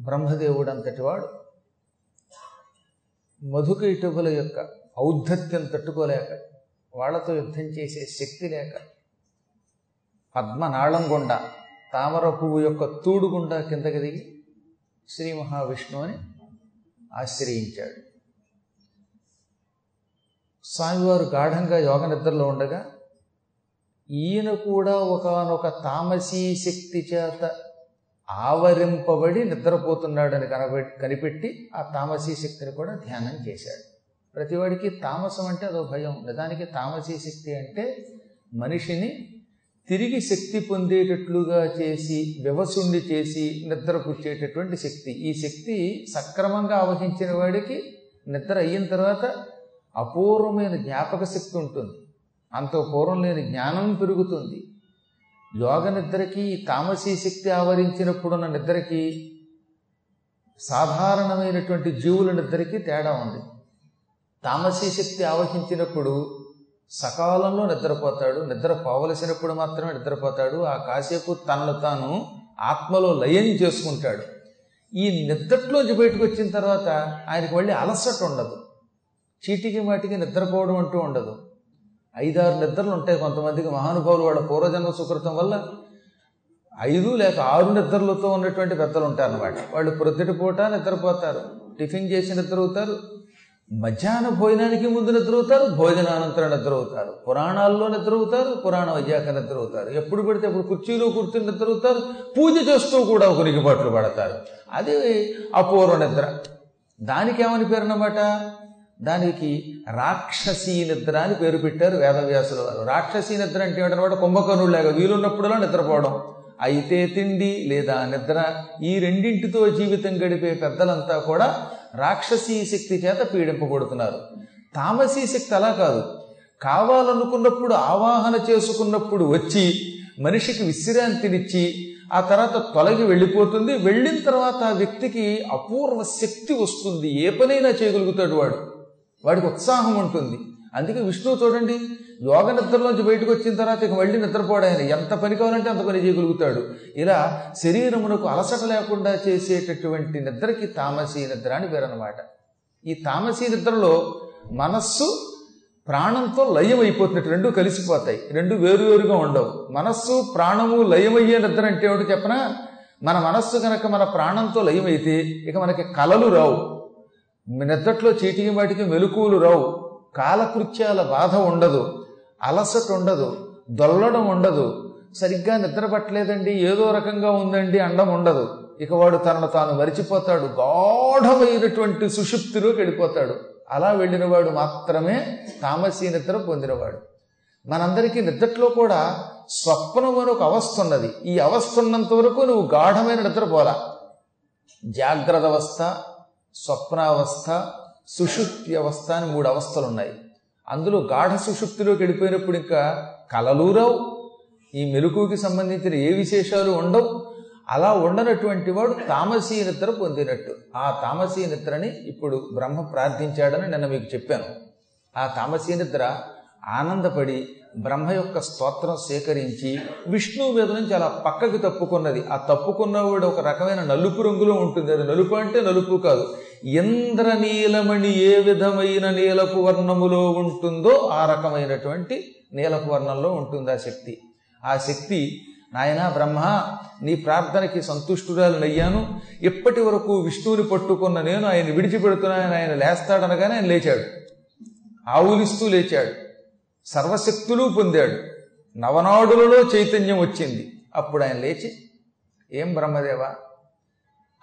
బ్రహ్మదేవుడు అంతటి వాడు యొక్క ఔద్ధత్యం తట్టుకోలేక వాళ్ళతో యుద్ధం చేసే శక్తి లేక పద్మనాళం గుండా తామర పువ్వు యొక్క తూడు గుండా కిందకి దిగి శ్రీ మహావిష్ణువుని ఆశ్రయించాడు. స్వామివారు గాఢంగా యోగ నిద్రలో ఉండగా ఈయన కూడా ఒకనొక తామసీ శక్తి చేత ఆవరింపబడి నిద్రపోతున్నాడని కనబె కనిపెట్టి ఆ తామసీ శక్తిని కూడా ధ్యానం చేశాడు. ప్రతివాడికి తామసం అంటే అదో భయం. నిజానికి తామసీ శక్తి అంటే మనిషిని తిరిగి శక్తి పొందేటట్లుగా చేసి వివసుండి చేసి నిద్రపుచ్చేటటువంటి శక్తి. ఈ శక్తి సక్రమంగా ఆవహించిన వాడికి నిద్ర అయిన తర్వాత అపూర్వమైన జ్ఞాపక శక్తి ఉంటుంది. అంత పూర్వం లేని జ్ఞానం పెరుగుతుంది. యోగ నిద్రకి తామసీ శక్తి ఆవరించినప్పుడున్న నిద్రకి సాధారణమైనటువంటి జీవుల నిద్రకి తేడా ఉంది. తామసీ శక్తి ఆవహించినప్పుడు సకాలంలో నిద్రపోతాడు నిద్ర పోవలసినప్పుడు మాత్రమే నిద్రపోతాడు ఆ కాసేపు తనను తాను ఆత్మలో లయం చేసుకుంటాడు. ఈ నిద్రలోంచి బయటకు వచ్చిన తర్వాత ఆయనకు మళ్ళీ అలసట ఉండదు. చీటికి మాటికి నిద్రపోవడం అంటూ ఉండదు. ఐదారు నిద్రలు ఉంటాయి కొంతమందికి. మహానుభావులు వాళ్ళ పూర్వజన్మ సుకృతం వల్ల ఐదు లేక ఆరు నిద్రలతో ఉన్నటువంటి పెద్దలు ఉంటారన్నమాట. వాళ్ళు ప్రొద్దుటి పూట నిద్రపోతారు. టిఫిన్ చేసి నిద్రవుతారు మధ్యాహ్న భోజనానికి ముందు నిద్రవుతారు భోజనానంతరం నిద్రవుతారు పురాణాల్లో నిద్రవుతారు పురాణం వైద్యాక నిద్రవుతారు ఎప్పుడు పెడితే అప్పుడు కుర్చీలో కూర్చుని నిద్రవుతారు పూజ చేస్తూ కూడా కొనికిపాట్లు పడతారు. అది అపూర్వ నిద్ర. దానికి ఏమని పేరు అన్నమాట? దానికి రాక్షసీ నిద్ర అని పేరు పెట్టారు వేదవ్యాసుల వారు. రాక్షసీ నిద్ర అంటే ఏమిటనమాట కుంభకర్ణుడిలాగా వీలున్నప్పుడులా నిద్రపోవడం. అయితే తిండి లేదా నిద్ర ఈ రెండింటితో జీవితం గడిపే పెద్దలంతా కూడా రాక్షసీ శక్తి చేత పీడింపబడుతున్నారు. తామసీ శక్తి అలా కాదు. కావాలనుకున్నప్పుడు ఆవాహన చేసుకున్నప్పుడు వచ్చి మనిషికి విశ్రాంతినిచ్చి ఆ తర్వాత తొలగి వెళ్ళిపోతుంది. వెళ్ళిన తర్వాత ఆ వ్యక్తికి అపూర్వ శక్తి వస్తుంది. ఏ పనైనా చేయగలుగుతాడు వాడు. వాడికి ఉత్సాహం ఉంటుంది. అందుకే విష్ణువు చూడండి యోగ నిద్రలోంచి బయటకు వచ్చిన తర్వాత ఇక మళ్ళీ నిద్రపోవడానికి ఎంత పని కావాలంటే అంత పని చేయగలుగుతాడు. ఇలా శరీరమునకు అలసట లేకుండా చేసేటటువంటి నిద్రకి తామసీ నిద్ర అని వేరనమాట ఈ తామసీ నిద్రలో మనస్సు ప్రాణంతో లయం అయిపోతున్నట్టు రెండు కలిసిపోతాయి. రెండు వేరువేరుగా ఉండవు. మనస్సు ప్రాణము లయమయ్యే నిద్ర అంటే ఏమిటో చెప్పనా? మన మనస్సు కనుక మన ప్రాణంతో లయమైతే ఇక మనకి కలలు రావు. నిద్రట్లో చీటికి వాటికి మెలకువలు రావు. కాలకృత్యాల బాధ ఉండదు. అలసట ఉండదు. దొల్లడం ఉండదు. సరిగ్గా నిద్ర పట్టలేదండి. ఏదో రకంగా ఉందండి. అండం ఉండదు. ఇక వాడు తనను తాను మరిచిపోతాడు. గాఢమైనటువంటి సుషుప్తిలోకి వెళ్ళిపోతాడు. అలా వెళ్ళినవాడు మాత్రమే తామసీ నిద్ర పొందినవాడు. మనందరికీ నిద్రట్లో కూడా స్వప్నం అని ఒక అవస్థ ఉన్నది. ఈ అవస్థ ఉన్నంత వరకు నువ్వు గాఢమైన నిద్రపోలా జాగ్రత్త అవస్థ స్వప్నావస్థ సుషుప్తి అవస్థ అని మూడు అవస్థలు ఉన్నాయి అందులో గాఢ సుషుప్తిలోకి వెళ్ళిపోయినప్పుడు ఇంకా కలలూరావు ఈ మెలకుకి సంబంధించిన ఏ విశేషాలు ఉండవు. అలా ఉండనటువంటి వాడు తామసీ నిద్ర పొందినట్టు. ఆ తామసీ నిద్రని ఇప్పుడు బ్రహ్మ ప్రార్థించాడని నిన్న మీకు చెప్పాను. ఆ తామసీ నిద్ర ఆనందపడి బ్రహ్మ యొక్క స్తోత్రం సేకరించి విష్ణువు మీద నుంచి అలా పక్కకి తప్పుకున్నది. ఆ తప్పుకున్నవాడు ఒక రకమైన నలుపు రంగులో ఉంటుంది. అది నలుపు అంటే నలుపు కాదు. ఇంద్రనీలమణి ఏ విధమైన నీలపు వర్ణములో ఉంటుందో ఆ రకమైనటువంటి నీలపు వర్ణంలో ఉంటుంది ఆ శక్తి. ఆ శక్తి నాయనా బ్రహ్మ నీ ప్రార్థనకి సంతుష్టురాలనయ్యాను ఇప్పటి వరకు విష్ణువుని పట్టుకున్న నేను ఆయన విడిచిపెడుతున్నాను ఆయన లేస్తాడనగానే ఆయన లేచాడు. ఆవులిస్తూ లేచాడు. సర్వశక్తులు పొందాడు. నవనాడులలో చైతన్యం వచ్చింది. అప్పుడు ఆయన లేచి ఏం బ్రహ్మదేవ?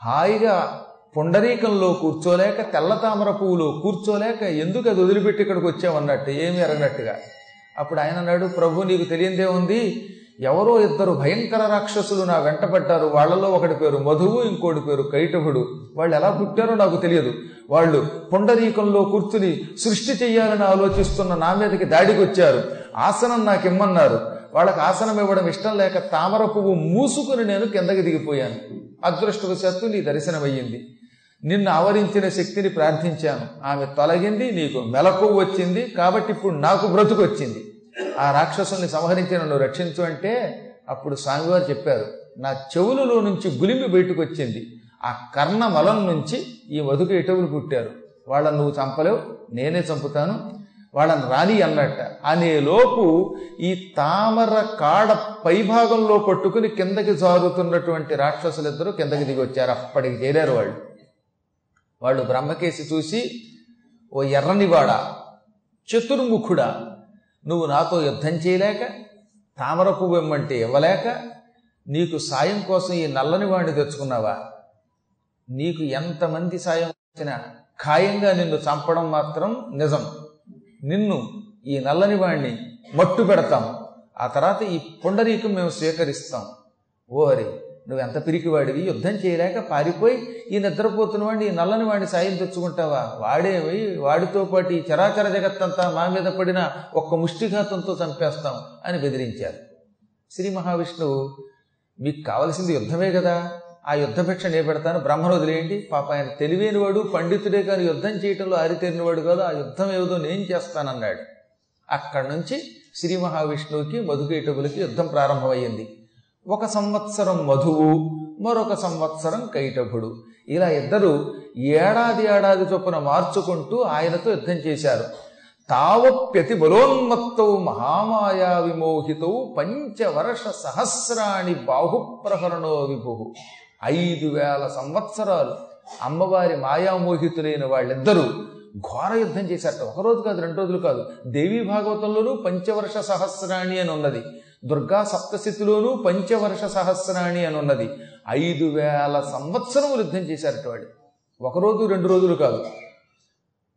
హాయిగా పుండరీకంలో కూర్చోలేక తెల్ల తామర పువ్వులో కూర్చోలేక ఎందుకు అది వదిలిపెట్టి ఇక్కడికి వచ్చామన్నట్టు ఏమి ఎరగనట్టుగా అప్పుడు ఆయన అన్నాడు ప్రభు నీకు తెలియందే ఉంది. ఎవరో ఇద్దరు భయంకర రాక్షసులు నా వెంట పడ్డారు ఒకటి పేరు మధువు ఇంకోటి పేరు కైటభుడు. వాళ్ళు ఎలా పుట్టారో నాకు తెలియదు. వాళ్ళు పుండరీకంలో కూర్చుని సృష్టి చెయ్యాలని ఆలోచిస్తున్న నా మీదకి దాడికి వచ్చారు ఆసనం నాకు ఇమ్మన్నారు వాళ్ళకి ఆసనం ఇవ్వడం ఇష్టం లేక తామర పువ్వు మూసుకుని నేను కిందకి దిగిపోయాను. అదృష్టవశాత్తు నీ దర్శనమయ్యింది. నిన్ను ఆవరించిన శక్తిని ప్రార్థించాను. ఆమె తొలగింది నీకు మెలకు వచ్చింది. కాబట్టి ఇప్పుడు నాకు బ్రతుకు వచ్చింది ఆ రాక్షసుల్ని సంహరించి నన్ను రక్షించు అంటే అప్పుడు స్వామివారు చెప్పారు నా చెవులలో నుంచి గులిమి బయటకు వచ్చింది. ఆ కర్ణమలం నుంచి ఈ వధుకు ఎటువులు పుట్టారు? వాళ్ళని నువ్వు చంపలేవు నేనే చంపుతాను. వాళ్ళని రాని అన్నట్ట. అనేలోపు ఈ తామర కాడ పైభాగంలో పట్టుకుని కిందకి జారుతున్నటువంటి రాక్షసులిద్దరూ కిందకి దిగి వచ్చారు. అప్పటికి చేరారు వాళ్ళు. వాళ్ళు బ్రహ్మకేసి చూసి ఓ ఎర్రనివాడ చతుర్ముఖుడా నువ్వు నాతో యుద్ధం చేయలేక తామర వెమ్మంటే ఇవ్వలేక నీకు సాయం కోసం ఈ నల్లని వాణ్ణి తెచ్చుకున్నావా? నీకు ఎంతమంది సాయం వచ్చినా ఖాయంగా నిన్ను చంపడం మాత్రం నిజం. నిన్ను ఈ నల్లని వాణ్ణి మట్టు పెడతాం ఆ తర్వాత ఈ పుండరీకం మేము స్వీకరిస్తాం. ఓ నువ్వు ఎంత పిరికివాడివి? యుద్ధం చేయలేక పారిపోయి ఈ నిద్రపోతున్న వాడిని ఈ నల్లని వాడిని సాయం తెచ్చుకుంటావా? వాడేవి వాడితో పాటు ఈ చరాచర జగత్తంతా మా మీద పడిన ఒక్క ముష్టిఘాతంతో చంపేస్తాం అని బెదిరించారు. శ్రీ మహావిష్ణువు మీకు కావలసింది యుద్ధమే కదా. ఆ యుద్ధభిక్ష నే పెడతాను. బ్రహ్మను వదిలేయండి. పాప ఆయన తెలివేనివాడు పండితుడే కానీ యుద్ధం చేయటంలో ఆరితేరినవాడు కాదు. ఆ యుద్ధం ఏదో నేను చేస్తానన్నాడు. అక్కడి నుంచి శ్రీ మహావిష్ణువుకి మధుకేటవులకి యుద్ధం ప్రారంభమయ్యింది. ఒక సంవత్సరం మధువు మరొక సంవత్సరం కైటభుడు. ఇలా ఇద్దరు ఏడాది ఏడాది చొప్పున మార్చుకుంటూ ఆయనతో యుద్ధం చేశారు. తావప్యతి బలోన్మత్తౌ మహామాయా విమోహితౌ పంచవర్ష సహస్రాణి బాహుప్రహరణో విభు. ఐదు వేల సంవత్సరాలు. అమ్మవారి మాయామోహితులైన వాళ్ళిద్దరూ ఘోర యుద్ధం చేశారట ఒకరోజు కాదు రెండు రోజులు కాదు. దేవీ భాగవతంలోనూ పంచవర్ష సహస్రాణి అని ఉన్నది. దుర్గా సప్తశతిలోనూ పంచవర్ష సహస్రాణి అని ఉన్నది. ఐదు వేల సంవత్సరములు యుద్ధం చేశారట వాడు ఒక రోజు రెండు రోజులు కాదు.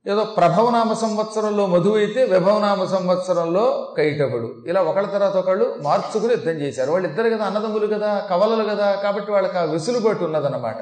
ఏదో ప్రభవనామ సంవత్సరంలో మధువు అయితే విభవనామ సంవత్సరంలో కైటకుడు ఇలా ఒకళ్ళ తర్వాత ఒకళ్ళు మార్చుకుని యుద్ధం చేశారు. వాళ్ళు ఇద్దరు కదా అన్నదమ్ములు కదా కవలలు కదా కాబట్టి వాళ్ళకి ఆ వెసులుబాటు ఉన్నదన్నమాట.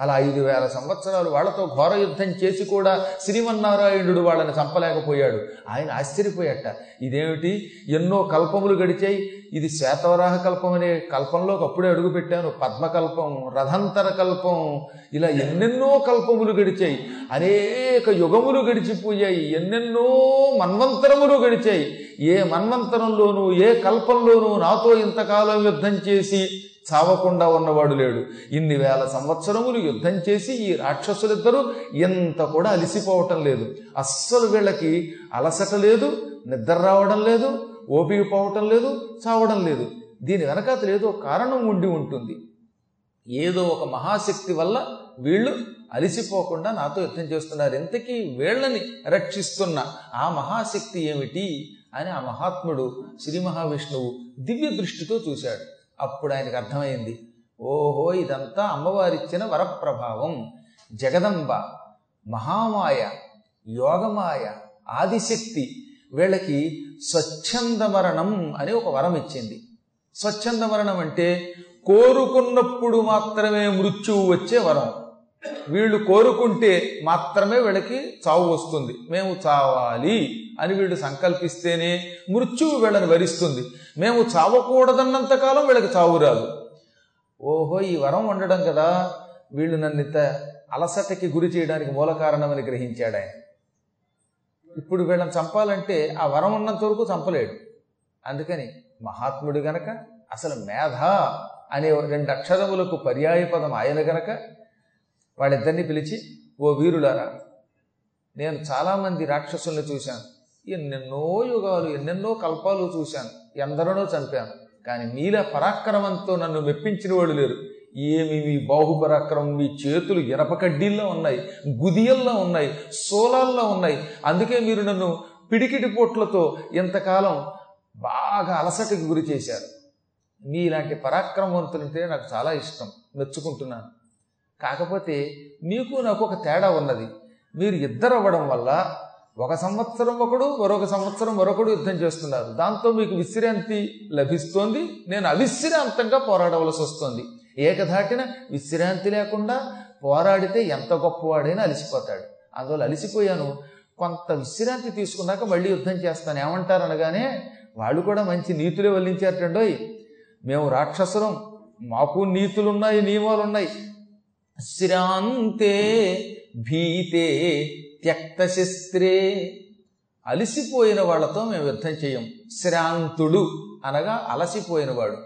అలా ఐదు వేల సంవత్సరాలు వాళ్ళతో ఘోర యుద్ధం చేసి కూడా శ్రీమన్నారాయణుడు వాళ్ళని చంపలేకపోయాడు. ఆయన ఆశ్చర్యపోయాట. ఇదేమిటి? ఎన్నో కల్పములు గడిచాయి. ఇది శ్వేతవరాహ కల్పం అనే కల్పంలోకి అప్పుడే అడుగుపెట్టాను. పద్మకల్పం రథంతర కల్పం ఇలా ఎన్నెన్నో కల్పములు గడిచాయి. అనేక యుగములు గడిచిపోయాయి. ఎన్నెన్నో మన్వంతరములు గడిచాయి. ఏ మన్వంతరంలోనూ ఏ కల్పంలోనూ నాతో ఇంతకాలం యుద్ధం చేసి చావకుండా ఉన్నవాడు లేడు. ఇన్ని వేల సంవత్సరములు యుద్ధం చేసి ఈ రాక్షసులిద్దరూ ఎంత కూడా అలిసిపోవటం లేదు. అస్సలు వీళ్ళకి అలసట లేదు నిద్ర రావడం లేదు ఓపిక పోవటం లేదు చావడం లేదు. దీని వెనకాతలు ఏదో కారణం ఉండి ఉంటుంది. ఏదో ఒక మహాశక్తి వల్ల వీళ్ళు అలిసిపోకుండా నాతో యుద్ధం చేస్తున్నారు. ఇంతకీ వీళ్ళని రక్షిస్తున్న ఆ మహాశక్తి ఏమిటి? అని ఆ మహాత్ముడు శ్రీ మహావిష్ణువు దివ్య దృష్టితో చూశాడు. అప్పుడు ఆయనకు అర్థమైంది ఓహో ఇదంతా అమ్మవారిచ్చిన వరప్రభావం. జగదంబ మహామాయ యోగమాయ ఆదిశక్తి వీళ్ళకి స్వచ్ఛంద మరణం అని ఒక వరం ఇచ్చింది. స్వచ్ఛంద మరణం అంటే కోరుకున్నప్పుడు మాత్రమే మృత్యువు వచ్చే వరం. వీళ్ళు కోరుకుంటే మాత్రమే వీళ్ళకి చావు వస్తుంది. మేము చావాలి అని వీళ్ళు సంకల్పిస్తేనే మృత్యువు వీళ్ళని వరిస్తుంది. మేము చావకూడదన్నంత కాలం వీళ్ళకి చావు రాదు. ఓహో ఈ వరం ఉండడం కదా. వీళ్ళు నన్ను అలసటకి గురి చేయడానికి మూల కారణమని గ్రహించాడు ఆయన. ఇప్పుడు వీళ్ళని చంపాలంటే ఆ వరం ఉన్నంత వరకు చంపలేడు. అందుకని మహాత్ముడు గనక అసలు మేధ అనే రెండు అక్షరములకు పర్యాయ పదం ఆయన గనక వాళ్ళిద్దరిని పిలిచి ఓ వీరులారా నేను చాలామంది రాక్షసుల్ని చూశాను. ఎన్నెన్నో యుగాలు ఎన్నెన్నో కల్పాలు చూశాను. ఎందరినో చంపాను. కానీ మీలా పరాక్రమంతో నన్ను మెప్పించిన వాళ్ళు లేరు. ఏమి మీ బాహుపరాక్రమం మీ చేతులు ఎరపకడ్డీల్లో ఉన్నాయి గుదియల్లో ఉన్నాయి సోలాల్లో ఉన్నాయి. అందుకే మీరు నన్ను పిడికిటి పోట్లతో ఇంతకాలం బాగా అలసటకి గురి చేశారు. మీలాంటి పరాక్రమవంతులంటే నాకు చాలా ఇష్టం. మెచ్చుకుంటున్నాను. కాకపోతే మీకు నాకు ఒక తేడా ఉన్నది. మీరు ఇద్దరు అవ్వడం వల్ల ఒక సంవత్సరం ఒకడు మరొక సంవత్సరం మరొకడు యుద్ధం చేస్తున్నారు. దాంతో మీకు విశ్రాంతి లభిస్తోంది. నేను అవిశ్రాంతంగా పోరాడవలసి వస్తుంది. ఏకధాటిన విశ్రాంతి లేకుండా పోరాడితే ఎంత గొప్పవాడైనా అలసిపోతాడు. అందువల్ల అలసిపోయాను. కొంత విశ్రాంతి తీసుకున్నాక మళ్ళీ యుద్ధం చేస్తాను. ఏమంటారు అనగానే వాళ్ళు కూడా మంచి నీతులే వల్లించారటండోయ్. మేము రాక్షసులం. మాకు నీతులున్నాయి నియమాలున్నాయి. శ్రాంతే భీతే త్యక్తశస్త్రే. అలసిపోయిన వాళ్ళతో మేము యుద్ధం చేయం. శ్రాంతుడు అనగా అలసిపోయినవాడు.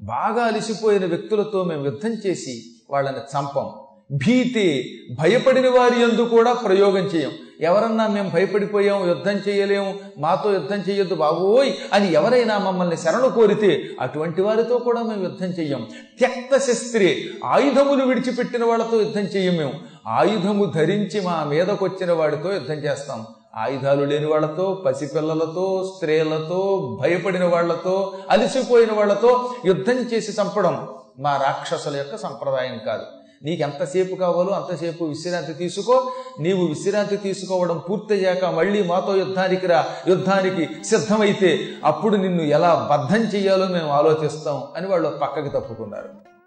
బాగా అలసిపోయిన వ్యక్తులతో మేము యుద్ధం చేసి వాళ్ళని చంపం. భీతే భయపడిన వారి ఎందు కూడా ప్రయోగం చేయం. ఎవరన్నా మేము భయపడిపోయాం యుద్ధం చేయలేము మాతో యుద్ధం చేయొద్దు బాబోయ్ అని ఎవరైనా మమ్మల్ని శరణు కోరితే అటువంటి వారితో కూడా మేము యుద్ధం చెయ్యం. త్యక్త శస్త్రి ఆయుధములు విడిచిపెట్టిన వాళ్ళతో యుద్ధం చెయ్యం మేము. ఆయుధము ధరించి మా మీదకొచ్చిన వాడితో యుద్ధం చేస్తాం. ఆయుధాలు లేని వాళ్ళతో పసిపిల్లలతో స్త్రీలతో భయపడిన వాళ్ళతో అలసిపోయిన వాళ్ళతో యుద్ధం చేసి చంపడం మా రాక్షసుల యొక్క సంప్రదాయం కాదు. నీకు ఎంతసేపు కావాలో అంతసేపు విశ్రాంతి తీసుకో. నీవు విశ్రాంతి తీసుకోవడం పూర్తయ్యాక మళ్ళీ మాతో యుద్ధానికి రా. యుద్ధానికి సిద్ధమైతే అప్పుడు నిన్ను ఎలా బద్ధం చేయాలో మేము ఆలోచిస్తాం అని వాళ్ళు పక్కకి తప్పుకున్నారు.